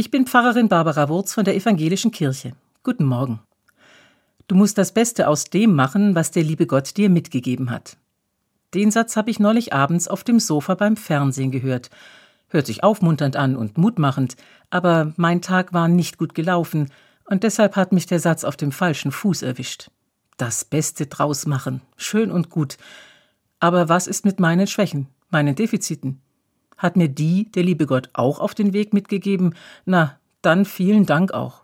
Ich bin Pfarrerin Barbara Wurz von der Evangelischen Kirche. Guten Morgen. Du musst das Beste aus dem machen, was der liebe Gott dir mitgegeben hat. Den Satz habe ich neulich abends auf dem Sofa beim Fernsehen gehört. Hört sich aufmunternd an und mutmachend, aber mein Tag war nicht gut gelaufen, und deshalb hat mich der Satz auf dem falschen Fuß erwischt. Das Beste draus machen, schön und gut. Aber was ist mit meinen Schwächen, meinen Defiziten? Hat mir die der liebe Gott auch auf den Weg mitgegeben? Na, dann vielen Dank auch.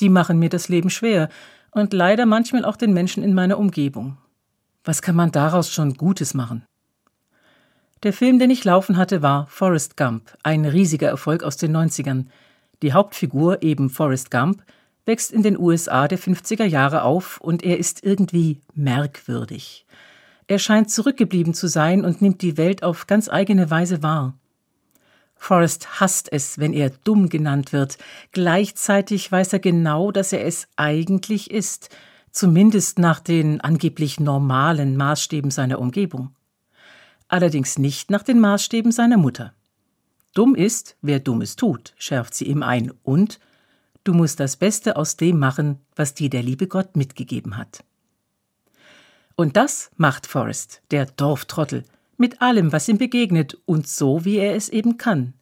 Die machen mir das Leben schwer und leider manchmal auch den Menschen in meiner Umgebung. Was kann man daraus schon Gutes machen? Der Film, den ich laufen hatte, war Forrest Gump, ein riesiger Erfolg aus den 90ern. Die Hauptfigur, eben Forrest Gump, wächst in den USA der 50er Jahre auf und er ist irgendwie merkwürdig. Er scheint zurückgeblieben zu sein und nimmt die Welt auf ganz eigene Weise wahr. Forrest hasst es, wenn er dumm genannt wird. Gleichzeitig weiß er genau, dass er es eigentlich ist, zumindest nach den angeblich normalen Maßstäben seiner Umgebung. Allerdings nicht nach den Maßstäben seiner Mutter. Dumm ist, wer Dummes tut, schärft sie ihm ein, und du musst das Beste aus dem machen, was dir der liebe Gott mitgegeben hat. Und das macht Forrest, der Dorftrottel, mit allem, was ihm begegnet und so, wie er es eben kann.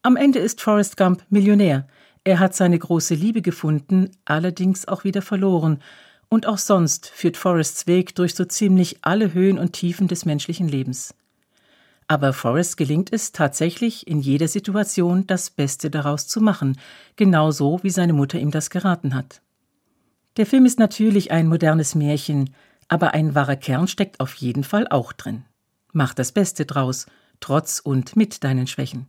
Am Ende ist Forrest Gump Millionär. Er hat seine große Liebe gefunden, allerdings auch wieder verloren. Und auch sonst führt Forrests Weg durch so ziemlich alle Höhen und Tiefen des menschlichen Lebens. Aber Forrest gelingt es tatsächlich in jeder Situation das Beste daraus zu machen, genauso wie seine Mutter ihm das geraten hat. Der Film ist natürlich ein modernes Märchen, aber ein wahrer Kern steckt auf jeden Fall auch drin. Mach das Beste draus, trotz und mit deinen Schwächen.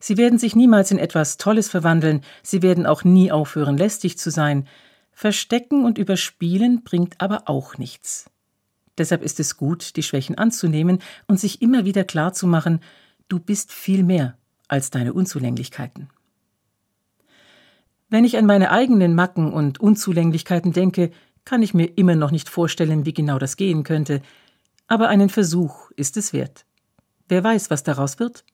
Sie werden sich niemals in etwas Tolles verwandeln, sie werden auch nie aufhören, lästig zu sein. Verstecken und überspielen bringt aber auch nichts. Deshalb ist es gut, die Schwächen anzunehmen und sich immer wieder klar zu machen, du bist viel mehr als deine Unzulänglichkeiten. Wenn ich an meine eigenen Macken und Unzulänglichkeiten denke, kann ich mir immer noch nicht vorstellen, wie genau das gehen könnte, aber einen Versuch ist es wert. Wer weiß, was daraus wird?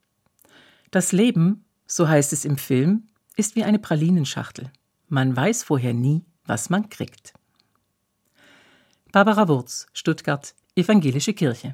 Das Leben, so heißt es im Film, ist wie eine Pralinenschachtel. Man weiß vorher nie, was man kriegt. Barbara Wurz, Stuttgart, Evangelische Kirche.